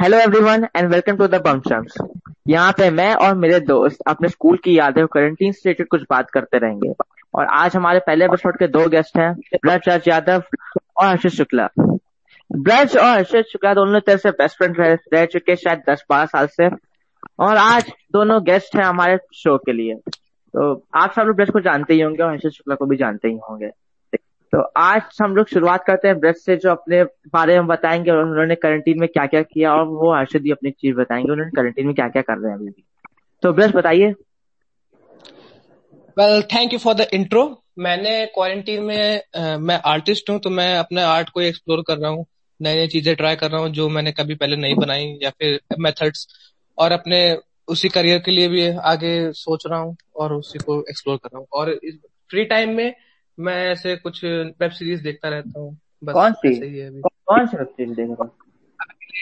Hello everyone and welcome to the बमशम्स यहाँ पे मैं और मेरे दोस्त अपने स्कूल की यादें और क्वारंटीन से रिलेटेड कुछ बात करते रहेंगे। और आज हमारे पहले एपिसोड के दो गेस्ट हैं ब्रज राज यादव और हर्षित शुक्ला। ब्रज और हर्षित शुक्ला दोनों तरह से बेस्ट फ्रेंड रह, रह चुके शायद दस बारह साल से। और आज दोनों गेस्ट हैं हमारे शो के लिए। तो आप सब लोग ब्रज को जानते ही होंगे और हर्षित शुक्ला को भी जानते ही होंगे। तो आज हम लोग शुरुआत करते हैं ब्रज से जो अपने बारे में बताएँगे और उन्होंने क्वारंटीन में क्या क्या किया और वो हर्षद भी अपनी चीज़ बताएँगे उन्होंने क्वारंटीन में क्या क्या कर रहे हैं अभी भी। तो ब्रज बताइए। Well thank you for the intro मैंने क्वारंटीन में uh, मैं आर्टिस्ट हूँ तो मैं अपने आर्ट को एक्सप्लोर कर रहा हूँ नई नई चीज़ें ट्राई कर रहा हूँ जो मैंने कभी पहले नहीं बनाई या फिर मेथड्स और अपने उसी करियर के लिए भी आगे सोच रहा हूँ और उसी को एक्सप्लोर कर रहा हूँ। और फ्री टाइम में मैं ऐसे कुछ वेब सीरीज़ देखता रहता हूँ। कौन सी? ही है अभी। कौन सी वेब सीरीज़ देख रहा हूँ?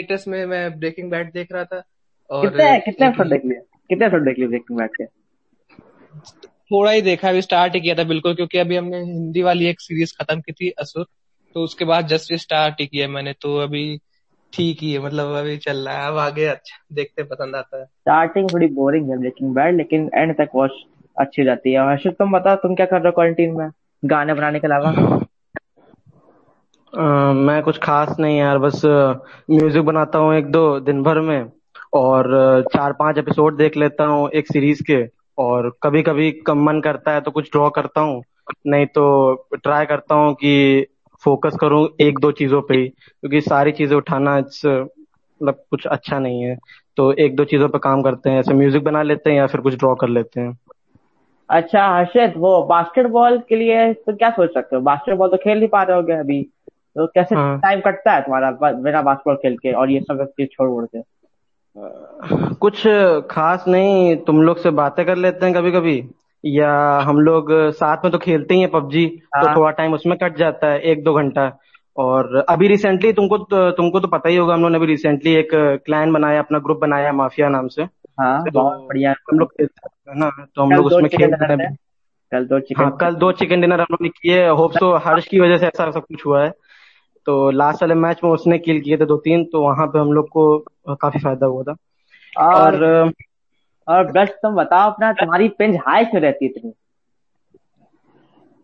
लेटेस्ट में मैं ब्रेकिंग बैड देख रहा था और कितने कितने एपिसोड देख लिए? कितने एपिसोड देख लिए ब्रेकिंग बैड के? थोड़ा ही देखा अभी स्टार्ट ही किया था बिल्कुल क्योंकि अभी हमने हिंदी वाली एक सीरीज़ खत्म की थी असुर। तो उसके बाद जस्ट स्टार्ट ही किया मैंने तो अभी ठीक ही है मतलब अभी चल रहा है। अब आगे अच्छा देखते पसंद आता है। स्टार्टिंग थोड़ी बोरिंग है ब्रेकिंग बैड लेकिन एंड तक वॉच अच्छी जाती है। हर्षित तुम बताओ तुम क्या कर रहे हो क्वारंटीन में? गाने बनाने के अलावा? मैं कुछ खास नहीं यार, बस म्यूज़िक बनाता हूँ एक दो दिन भर में और चार पाँच एपिसोड देख लेता हूँ एक सीरीज़ के और कभी कभी कम मन करता है तो कुछ ड्रॉ करता हूँ, नहीं तो ट्राई करता हूँ कि फोकस करूँ एक दो चीज़ों पे ही, क्योंकि सारी चीज़ें उठाना मतलब कुछ अच्छा नहीं है। तो एक दो चीज़ों पे काम करते हैं, ऐसे म्यूज़िक बना लेते हैं या फिर कुछ ड्रॉ कर लेते हैं। अच्छा हर्षित वो बास्केटबॉल के लिए तो क्या सोच सकते हो? बास्केटबॉल तो खेल नहीं पा रहे हो अभी। तो कैसे हाँ. टाइम कटता है तुम्हारा बिना बास्केटबॉल खेल के और ये सब चीज़ छोड़ छोड़ के? कुछ खास नहीं तुम लोग से बातें कर लेते हैं कभी कभी या हम लोग साथ में तो खेलते ही हैं पबजी तो हाँ। थोड़ा टाइम उसमें कट जाता है एक दो घंटा। और अभी रिसेंटली तुमको तो, तुमको तो पता ही होगा हम लोग ने अभी रिसेंटली एक क्लैन बनाया अपना ग्रुप बनाया माफिया नाम से। हाँ तो बहुत बढ़िया। हम लोग ना तो हम लोग उसमें खेल रहे कल दो चिकन हाँ कल दो चिकन डिनर हम लोग ने किए। होप सो हर्ष की वजह से ऐसा सब कुछ हुआ है। तो लास्ट वाले मैच में उसने किल किए थे दो तीन तो वहाँ पे हम लोग को काफ़ी फ़ायदा हुआ था। और और बेस्ट तुम बताओ अपना तुम्हारी पेंज हाई क्यों रहती है इतनी।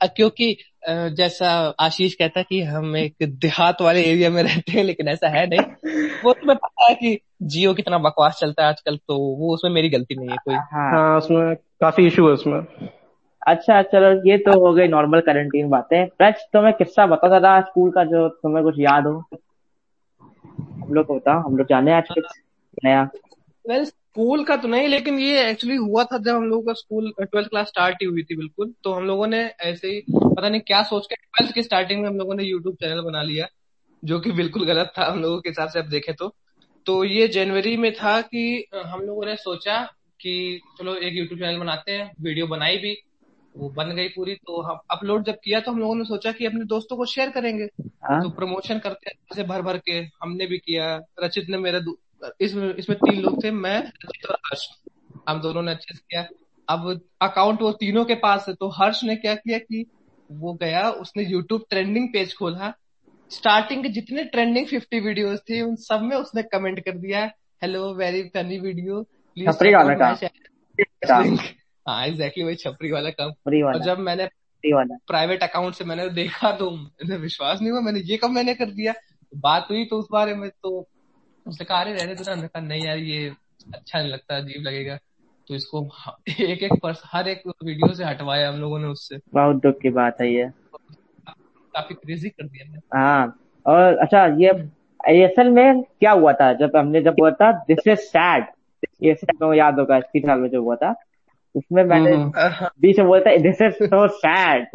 क्योंकि जैसा आशीष कहता कि हम एक देहात वाले एरिया में रहते हैं लेकिन ऐसा है नहीं। वो तुम्हें पता है कि जियो कितना बकवास चलता है आजकल तो वो उसमें मेरी गलती नहीं है कोई। हाँ, हाँ उसमें काफ़ी इशू है उसमें। अच्छा चलो ये तो हो गई नॉर्मल क्वारंटीन बातें। प्रच तुम्हें किस्सा बता था स्कूल का जो तुम्हें कुछ याद हो? हम लोग को बताओ हम लोग जाने आज कुछ नया। वेल स्कूल का तो नहीं लेकिन ये एक्चुअली हुआ था जब हम लोगों का स्कूल ट्वेल्थ क्लास स्टार्ट ही हुई थी बिल्कुल तो हम लोगों ने ऐसे ही पता नहीं क्या सोच के ट्वेल्थ की स्टार्टिंग में हम लोगों ने यूट्यूब चैनल बना लिया जो कि बिल्कुल गलत था हम लोगों के हिसाब से अब देखें तो तो ये जनवरी में था कि हम लोगों ने सोचा कि चलो एक यूट्यूब चैनल बनाते हैं वीडियो बनाई भी वो बन गई पूरी तो हम अपलोड जब किया तो हम लोगों ने सोचा कि अपने दोस्तों को शेयर करेंगे आ? हाँ। तो प्रमोशन करते हैं भर भर के हमने भी किया रचित ने मेरा इसमें इसमें तीन लोग थे मैं रचित और हर्ष। हम दोनों ने अच्छे से किया। अब अकाउंट वो तीनों के पास है तो हर्ष ने क्या किया कि वो गया उसने यूट्यूब ट्रेंडिंग पेज खोला। स्टार्टिंग के जितने ट्रेंडिंग फिफ्टी वीडियोस थे उन सब में उसने कमेंट कर दिया hello very funny video please छपरी हाँ एग्जैक्टली वही छपरी वाला काम। और जब मैंने प्राइवेट अकाउंट से मैंने देखा तो मैंने विश्वास नहीं हुआ मैंने ये कब मैंने कर दिया। बात हुई तो उस बारे में तो उसने कहा अरे रहने दो ना। कहा नहीं यार ये अच्छा नहीं लगता अजीब लगेगा। तो इसको एक एक पर्स हर एक वीडियो से हटवाया हम लोगों ने उससे। बहुत दुख की बात है ये। काफ़ी क्रेजी कर दिया हाँ और अच्छा ये असल में क्या हुआ था? जब हमने जब हुआ था दिस इज़ सैड ये सबको याद होगा अस्सी साल में जो हुआ था। उसमें मैंने हम्म, हम्म। बीच में बोला था दिस इज़ सो सैड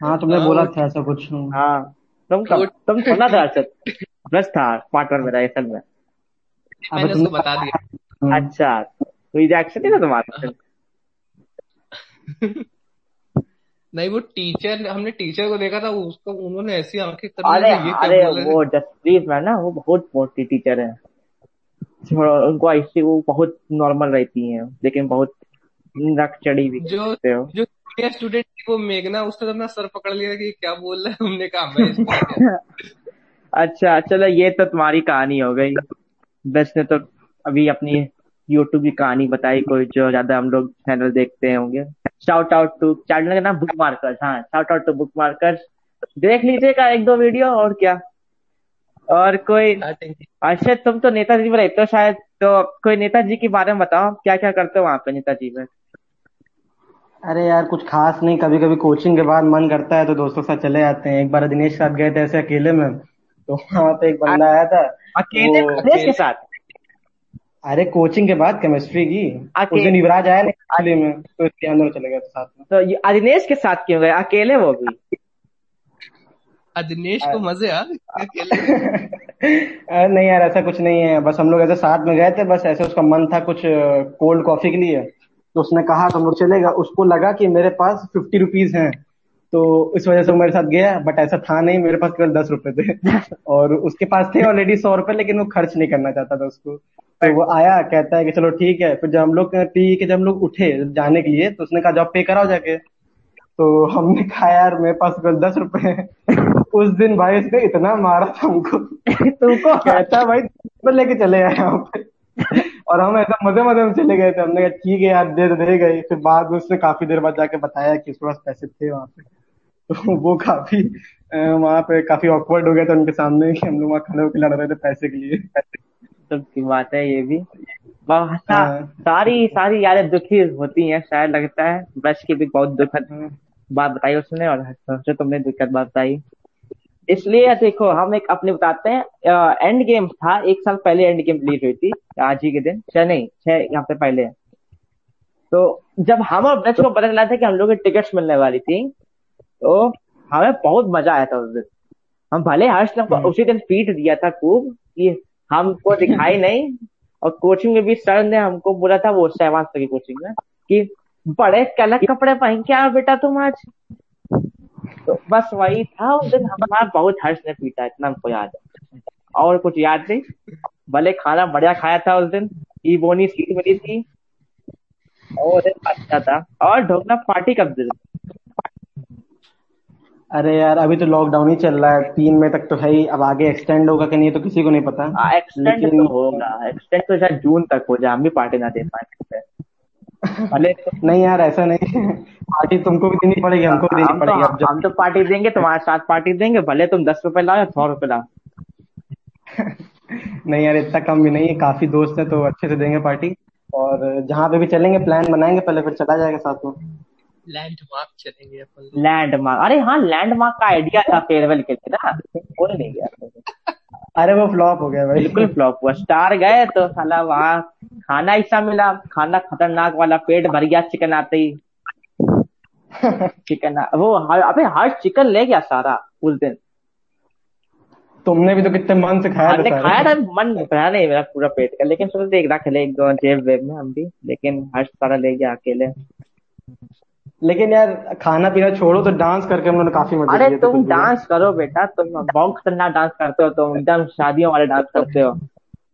हाँ तुमने हाँ, बोला था ऐसा कुछ। हाँ तुम कब तुम सुना था अर्षद बस था पार्ट वन मेरा असल में मैंने उसको बता दिया। अच्छा तो रिएक्शन नहीं था तुम्हारा? नहीं वो टीचर हमने टीचर को देखा था उसको उन्होंने ऐसी आँखें कर अरे ये अरे वो जसप्रीत मैम ना वो बहुत मोटी टीचर है। उनको ऐसी वो बहुत नॉर्मल रहती हैं लेकिन बहुत रख चढ़ी भी जो जो स्टूडेंट वो मेघना उसने अपना सर पकड़ लिया कि क्या बोल रहा है हमने कहा अच्छा चलो ये तो तुम्हारी कहानी हो गई। बस ने तो अभी अपनी यूट्यूब की कहानी बताई कोई जो ज़्यादा हम लोग चैनल देखते होंगे। शाउट आउट टू चैनल का नाम बुक मार्कर्स हाँ shout out to bookmarkers देख लीजिएगा एक दो वीडियो और क्या? और कोई अच्छा तुम तो नेताजी में रहते हो शायद तो कोई नेताजी के बारे में बताओ क्या क्या करते हो वहाँ पे नेताजी में? अरे यार कुछ खास नहीं कभी कभी कोचिंग के बाद मन करता है तो दोस्तों साथ चले जाते हैं। एक बार दिनेश के साथ गए थे ऐसे अकेले में। तो वहाँ पे एक बंदा आया था अकेले के साथ? अरे कोचिंग के बाद केमिस्ट्री की। उस दिन युवराज आया नहीं एक्चुअली में तो इसके दोनों चले गए साथ में। तो ये दिनेश के साथ क्यों गए? अकेले वो भी? दिनेश को मज़े आ अकेले? अरे नहीं यार ऐसा कुछ नहीं है। बस हम लोग ऐसे साथ में गए थे बस ऐसे उसका मन था कुछ कोल्ड कॉफ़ी के लिए। तो उसने कहा तो हम लोग चलेगा उसको लगा कि मेरे पास फिफ्टी रुपीज़ हैं। तो इस वजह से वो मेरे साथ गया बट ऐसा था नहीं मेरे पास केवल दस रुपए थे। और उसके पास थे ऑलरेडी सौ रुपए लेकिन वो खर्च नहीं करना चाहता था उसको। तो वो आया कहता है कि चलो ठीक है फिर जब हम लोग पी के जब हम लोग उठे जाने के लिए तो उसने कहा जॉब पे कराओ जाके। तो हमने कहा यार मेरे पास केवल दस रुपए हैं। उस दिन भाई उसने इतना मारा था हमको। तुमको? कहता भाई तो लेके चले आए यहाँ पे और हम ऐसा मज़े मज़े में चले गए थे। हमने कहा ठीक है यार दे दे गए फिर बाद में उसने काफ़ी देर बाद जाके बताया कि उसके पास पैसे थे वहाँ पे। तो वो काफ़ी वहाँ पे काफ़ी ऑकवर्ड हो गया था उनके सामने कि हम लोग वहाँ खड़े होकर लड़ रहे थे पैसे के लिए। तो की बात है ये भी। सा, हाँ। सारी सारी यादें दुखी होती हैं शायद लगता है। ब्रश की भी बहुत दुखद बात बताई उसने और सोचो तुमने दुखद बात बताई। इसलिए देखो हम एक अपने बताते हैं एंड गेम था एक साल पहले एंड गेम रिलीज़ हुई थी आज ही के दिन। छह नहीं छह यहाँ पे पहले तो जब हम और ब्रज को पता चला था कि हम लोग की टिकट्स मिलने वाली थी तो हमें बहुत मज़ा आया था उस दिन। हम भले हर्ष ने उसी दिन पीट दिया था खूब कि हमको दिखाई नहीं और कोचिंग में भी सर ने हमको बोला था वो सहवान सर की कोचिंग में कि बड़े कलर कपड़े पहन के आओ बेटा तुम आज। तो बस वही था उस दिन हमारा बहुत हर्ष ने पीटा इतना हमको याद है। और कुछ याद नहीं भले खाना बढ़िया खाया था उस दिन ई बोनी सीट मिली थी और अच्छा था। और ढोकना पार्टी कब दिन अरे यार अभी तो लॉकडाउन ही चल रहा है। तीन मई तक तो है ही। अब आगे एक्सटेंड होगा कि नहीं तो किसी को नहीं पता। एक्सटेंड लेकिन तो होगा। एक्सटेंड तो शायद जून तक हो जाए। हम भी पार्टी ना दे पाए भले तो नहीं यार ऐसा नहीं पार्टी तुमको भी देनी पड़ेगी हमको भी देनी हम तो पड़ेगी। अब हम तो पार्टी देंगे तुम्हारे साथ पार्टी देंगे। भले तुम दस रुपए लाओ या सौ रुपए लाओ। नहीं यार इतना कम भी नहीं है। काफ़ी दोस्त है तो अच्छे से देंगे पार्टी और जहाँ पे भी चलेंगे प्लान बनाएँगे पहले फिर चला जाएगा साथ में। लैंडमार्क चलेंगे अपन लैंडमार्क अरे हाँ लैंडमार्क का आइडिया था फेयरवेल के लिए ना बोल नहीं गया। अरे वो फ्लॉप हो गया भाई। बिल्कुल फ्लॉप हुआ। स्टार गए तो साला वहाँ खाना ऐसा मिला। खाना खतरनाक वाला पेट भर गया चिकन आते ही। चिकन वो हर- अबे हर चिकन ले गया सारा उस दिन। तुमने भी तो कितने मन से खाया था खाया था मन भरा नहीं मेरा पूरा पेट। का लेकिन सोचते एक रख ले एक दो जेब वेब में हम भी। लेकिन हर्ष सारा ले गया अकेले। लेकिन यार खाना पीना छोड़ो तो डांस करके हम लोगों ने काफ़ी मज़ा अरे तुम कुछ डांस करो बेटा तुम बहुत खतरनाक डांस करते हो तुम एकदम शादियों वाले डांस करते हो।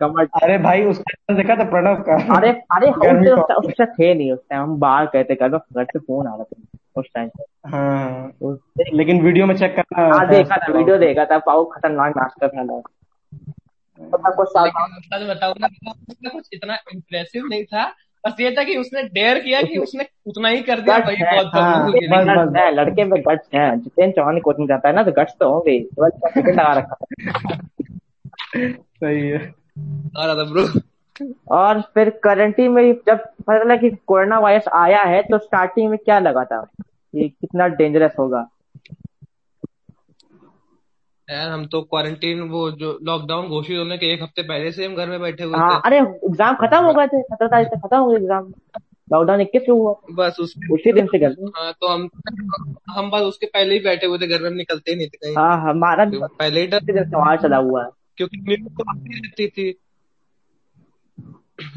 कमर अरे भाई उसका देखा था प्रणव का? अरे अरे हम गर्मी तो उस उससे थे नहीं उस टाइम हम बाहर गए थे घर में घर से फ़ोन आ रहा था उस टाइम हाँ। लेकिन वीडियो में चेक करना हाँ देखा था वीडियो देखा था बहुत खतरनाक नाच कर रहा था। सच बताऊँ ना कुछ इतना इम्प्रेसिव नहीं था बस ये था कि उसने डेयर किया कि उसने उतना ही कर दिया भाई बहुत हाँ, है लड़के में गट्स है। जितेंद्र चौहान कोचिंग जाता है ना तो गट्स तो होंगे लगा रखा। सही है। आ रहा था ब्रो? और फिर करंटी में जब पता चला कि कोरोना वायरस आया है तो स्टार्टिंग में क्या लगा था? कि कितना डेंजरस होगा। यार हम तो क्वारंटीन वो जो लॉकडाउन घोषित होने के एक हफ़्ते पहले से हम घर में बैठे हुए हाँ थे। अरे एग्ज़ाम खत्म हो गए थे सत्रह तारीख से खत्म हो गए एग्ज़ाम लॉकडाउन इक्कीस को हुआ। बस उस उसी दिन से कर हाँ तो हम हम बस उसके पहले ही बैठे हुए थे घर में निकलते ही नहीं थे कहीं। हाँ हमारा भी तो पहले ही डर से वहाँ चला हुआ है। क्योंकि न्यूज़ तो आती रहती थी।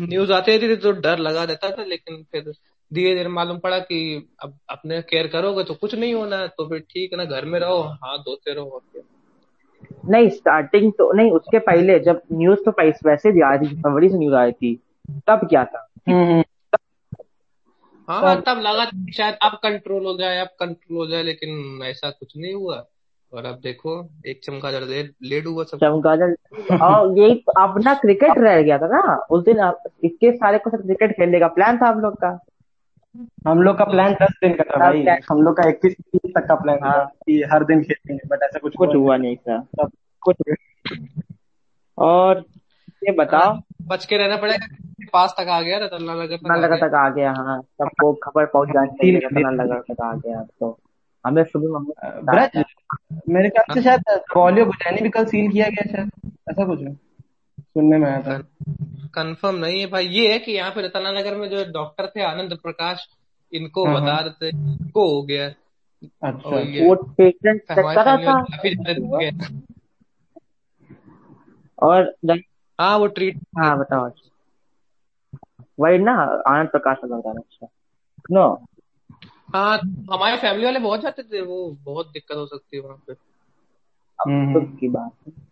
न्यूज़ आती रहती थी तो डर लगा रहता था लेकिन फिर धीरे धीरे मालूम पड़ा कि अब अपने केयर करोगे तो कुछ नहीं होना है तो फिर ठीक है ना घर में रहो हाथ धोते रहो और क्या। नहीं स्टार्टिंग तो नहीं उसके पहले जब न्यूज़ तो पैस- वैसे भी आ रही थी फरवरी से न्यूज़ आई थी तब क्या था? हम्म हम्म। हाँ तब लगा शायद अब कंट्रोल हो जाए अब कंट्रोल हो जाए लेकिन ऐसा कुछ नहीं हुआ। और अब देखो एक चमगादड़ लेट हुआ डूबा सब। चमगादड़ और यही अपना क्रिकेट रह गया था ना उस दिन इक्कीस सारे को सब क्रिकेट खेलने का प्लान था हम लोग का। हम लोग का प्लान दस दिन का था भाई। हम लोग का इक्कीस तक का प्लान था हाँ। कि हर दिन खेलेंगे बट ऐसा कुछ कुछ हुआ नहीं। था। सब कुछ और ये बताओ। बच के रहना पड़ेगा पास तक आ गया रतन नगर तक ना आ लगा गया तक आ गया हाँ। सबको खबर पहुँच जानी चाहिए कि ना लगा तक आ गया तो। हमें सुबह ब्रज? मेरे ख्याल से शायद पॉलियो गुजैनी भी कल सील किया गया शायद ऐसा कुछ है। सुनने में आया था। कंफर्म नहीं है भाई। ये है कि यहाँ पे रतन नगर में जो डॉक्टर थे आनंद प्रकाश इनको हाँ, बता हाँ। रहे थे इनको हो गया। अच्छा और ये वो पेशेंट था? वाले काफ़ी ज़्यादा गए और हाँ वो ट्रीट हाँ बताओ वही ना आनंद प्रकाश का बता रहा अच्छा। नो हाँ हमारे फैमिली वाले बहुत जाते थे वो बहुत दिक्कत हो सकती है वहाँ पे। हम्म, दुख की बात है।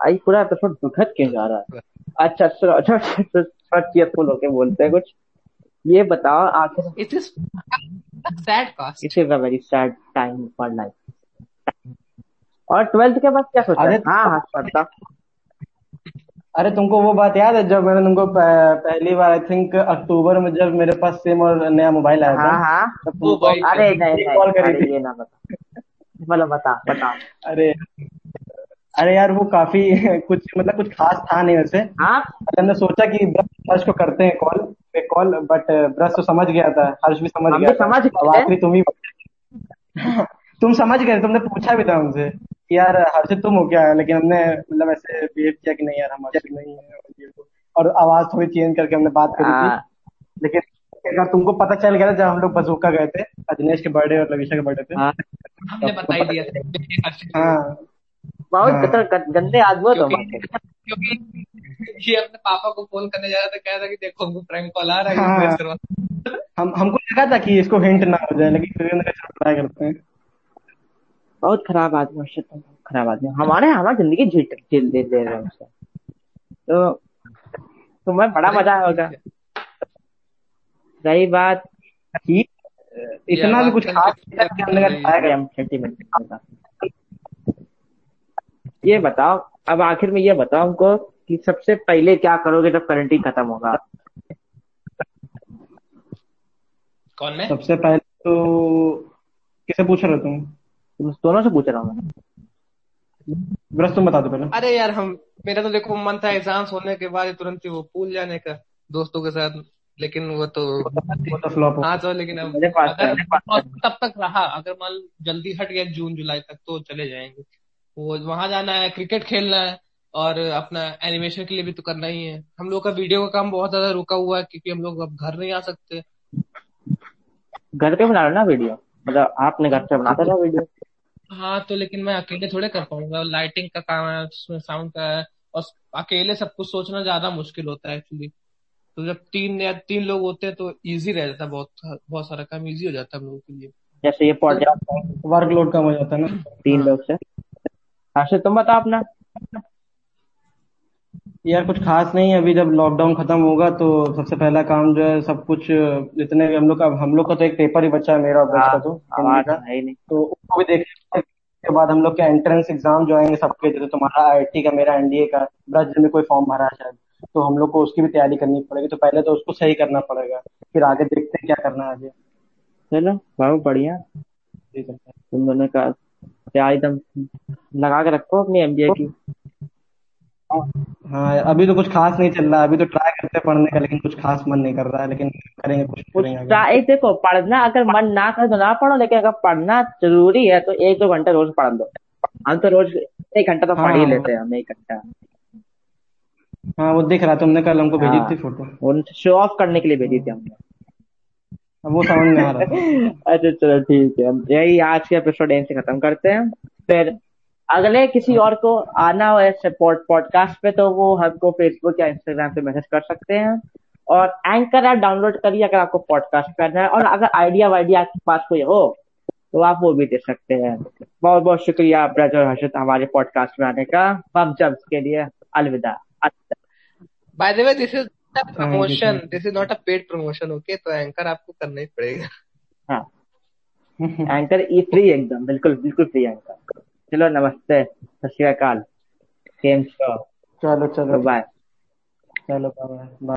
आई पूरा एपिसोड दुखद क्यों जा रहा है? अच्छा चलो अच्छा थोड़ा चीयरफुल होके बोलते हैं कुछ? ये बताओ आखिर it is sad cost it is a very sad time for life और ट्वेल्थ के बाद क्या सोचा? अरे हाँ हाँ पढ़ता अरे तुमको वो बात याद है जब मैंने तुमको पहली बार आई थिंक अक्टूबर में जब मेरे पास सिम और नया मोबाइल आया था हाँ हाँ। अरे नहीं कॉल नहीं करी थी। ये ना बता। मतलब बता बता अरे अरे यार वो काफ़ी कुछ मतलब कुछ खास था नहीं वैसे। हाँ? हमने सोचा कि ब्रश हर्ष को करते हैं कॉल एक कॉल बट ब्रश तो समझ गया था। हर्ष भी समझ गया था। समझ आखिरी तुम ही तुम समझ गए तुमने पूछा भी था हमसे कि यार हर्ष तुम हो क्या? लेकिन हमने मतलब ऐसे बिहेव किया कि नहीं यार हम हर्षित नहीं है और आवाज़ थोड़ी चेंज करके हमने बात करी थी। हाँ, लेकिन अगर तुमको पता चल गया था जब हम लोग बजूका गए थे अजनेश के बर्थडे और लविशा के बर्थडे पे हाँ। हमने बता ही दिया था हाँ। बहुत हाँ। कतर गंदे आदमी हो तुम क्योंकि क्योंकि ये अपने पापा को फ़ोन करने जा रहा था कह रहा था कि देखो हमको प्रैंक कॉल आ रहा है हाँ। हम हमको लगा था कि इसको हिंट ना हो जाए लेकिन फिर हमने कहा ट्राई करते हैं। बहुत खराब आदमी हो तुम खराब आदमी हमारे हमारी ज़िंदगी झील झील दे दे रहे हो उससे। तो तुम्हें बड़ा मज़ा होगा। रही बात इतना भी कुछ खास नहीं कि ट्राई अरे हम थर्टी मिनट ये बताओ अब आखिर में ये बताओ हमको कि सबसे पहले क्या करोगे जब क्वारंटीन खत्म होगा? कौन मैं? सबसे पहले तो किसे पूछ रहे हो तुम? दोनों से पूछ रहा हूँ मैं। ब्रश तुम बता दो पहले। अरे यार हम मेरा तो देखो मन था एग्ज़ाम्स होने के बाद तुरंत ही वो पूल जाने का दोस्तों के साथ लेकिन वो तो फ्लॉप हाँ। तो लेकिन अब अगर तब तक रहा अगर मान जल्दी हट गया जून जुलाई तक तो चले जाएँगे। वो वहाँ जाना है क्रिकेट खेलना है और अपना एनिमेशन के लिए भी तो करना ही है। हम लोग का वीडियो का काम बहुत ज़्यादा रुका हुआ है क्योंकि हम लोग अब घर नहीं आ सकते। घर पे बना लो ना वीडियो मतलब आपने घर पे बनाता था वीडियो हाँ तो लेकिन मैं अकेले थोड़े कर पाऊँगा। लाइटिंग का काम है उसमें साउंड का है और अकेले सब कुछ सोचना ज़्यादा मुश्किल होता है एक्चुअली तो जब तीन या तीन लोग होते हैं तो इजी रह जाता है बहुत बहुत सारा काम इजी हो जाता है हम लोगों के लिए। जैसे ये पॉडकास्ट वर्कलोड कम हो जाता है ना। तीन। लोग से? हर्षित तुम बताओ अपना। यार कुछ खास नहीं है अभी जब लॉकडाउन खत्म होगा तो सबसे पहला काम जो है सब कुछ जितने भी हम लोग का हम लोग का तो एक पेपर ही बचा है मेरा और ब्रश का तो आवाज़ का। है ही नहीं। तो उसको भी देख के बाद हम लोग के एंट्रेंस एग्ज़ाम जो आएँगे सबके जैसे तुम्हारा आईआईटी का मेरा एनडीए का ब्रज में कोई फॉर्म भरा है शायद तो हम लोग को उसकी भी तैयारी करनी पड़ेगी तो पहले तो उसको सही करना पड़ेगा फिर आगे देखते हैं क्या करना है आगे। चलो बहुत बढ़िया। तुम दोनों का तैयारी एकदम लगा के रखो अपनी एमबीए की। हाँ अभी तो कुछ खास नहीं चल रहा है अभी तो ट्राई करते हैं पढ़ने का लेकिन कुछ खास मन नहीं कर रहा है लेकिन करेंगे कुछ करेंगे ट्राई देखो पढ़ना अगर मन ना करे तो ना पढ़ो लेकिन अगर पढ़ना ज़रूरी है तो एक दो घंटे रोज पढ़ दो हम तो रोज एक घंटा तो पढ़ ही हाँ। लेते हैं हम एक घंटा। हाँ वो दिख रहा तुमने कल हमको भेजी हाँ। थी फ़ोटो वो शो ऑफ़ करने के लिए भेजी थी हमने। वो समझ में आ रहा था। अच्छा चलो ठीक है। यही आज के एपिसोड यहीं से खत्म करते हैं। फिर अगले किसी और को आना हो ऐसे पॉडकास्ट पे तो वो हमको फेसबुक या इंस्टाग्राम पे मैसेज कर सकते हैं। और एंकर ऐप डाउनलोड करिए अगर आपको पॉडकास्ट करना है। और अगर आइडिया वाइडिया आपके पास कोई हो तो आप वो भी दे सकते हैं। बहुत बहुत शुक्रिया ब्रज और हर्षित हमारे पॉडकास्ट में आने का। बम जम्स के लिए अलविदा। By the way this is promotion this is not a paid promotion okay तो एंकर आपको करना ही पड़ेगा। हाँ। एंकर ई फ्री एकदम बिल्कुल बिल्कुल फ्री एंकर चलो नमस्ते सत श्री अकाल। चलो चलो। बाय चलो बाय बाय